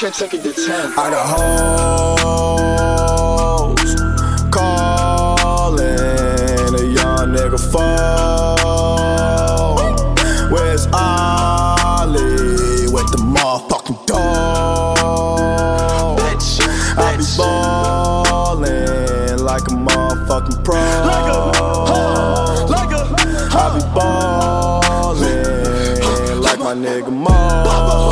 can't take it to 10. I got hoes calling a young nigga fall. Where's Ollie with the motherfucking dog? Bitch, I be ballin' like a motherfucking pro. Like a, like a, I be ballin' like my nigga Mo.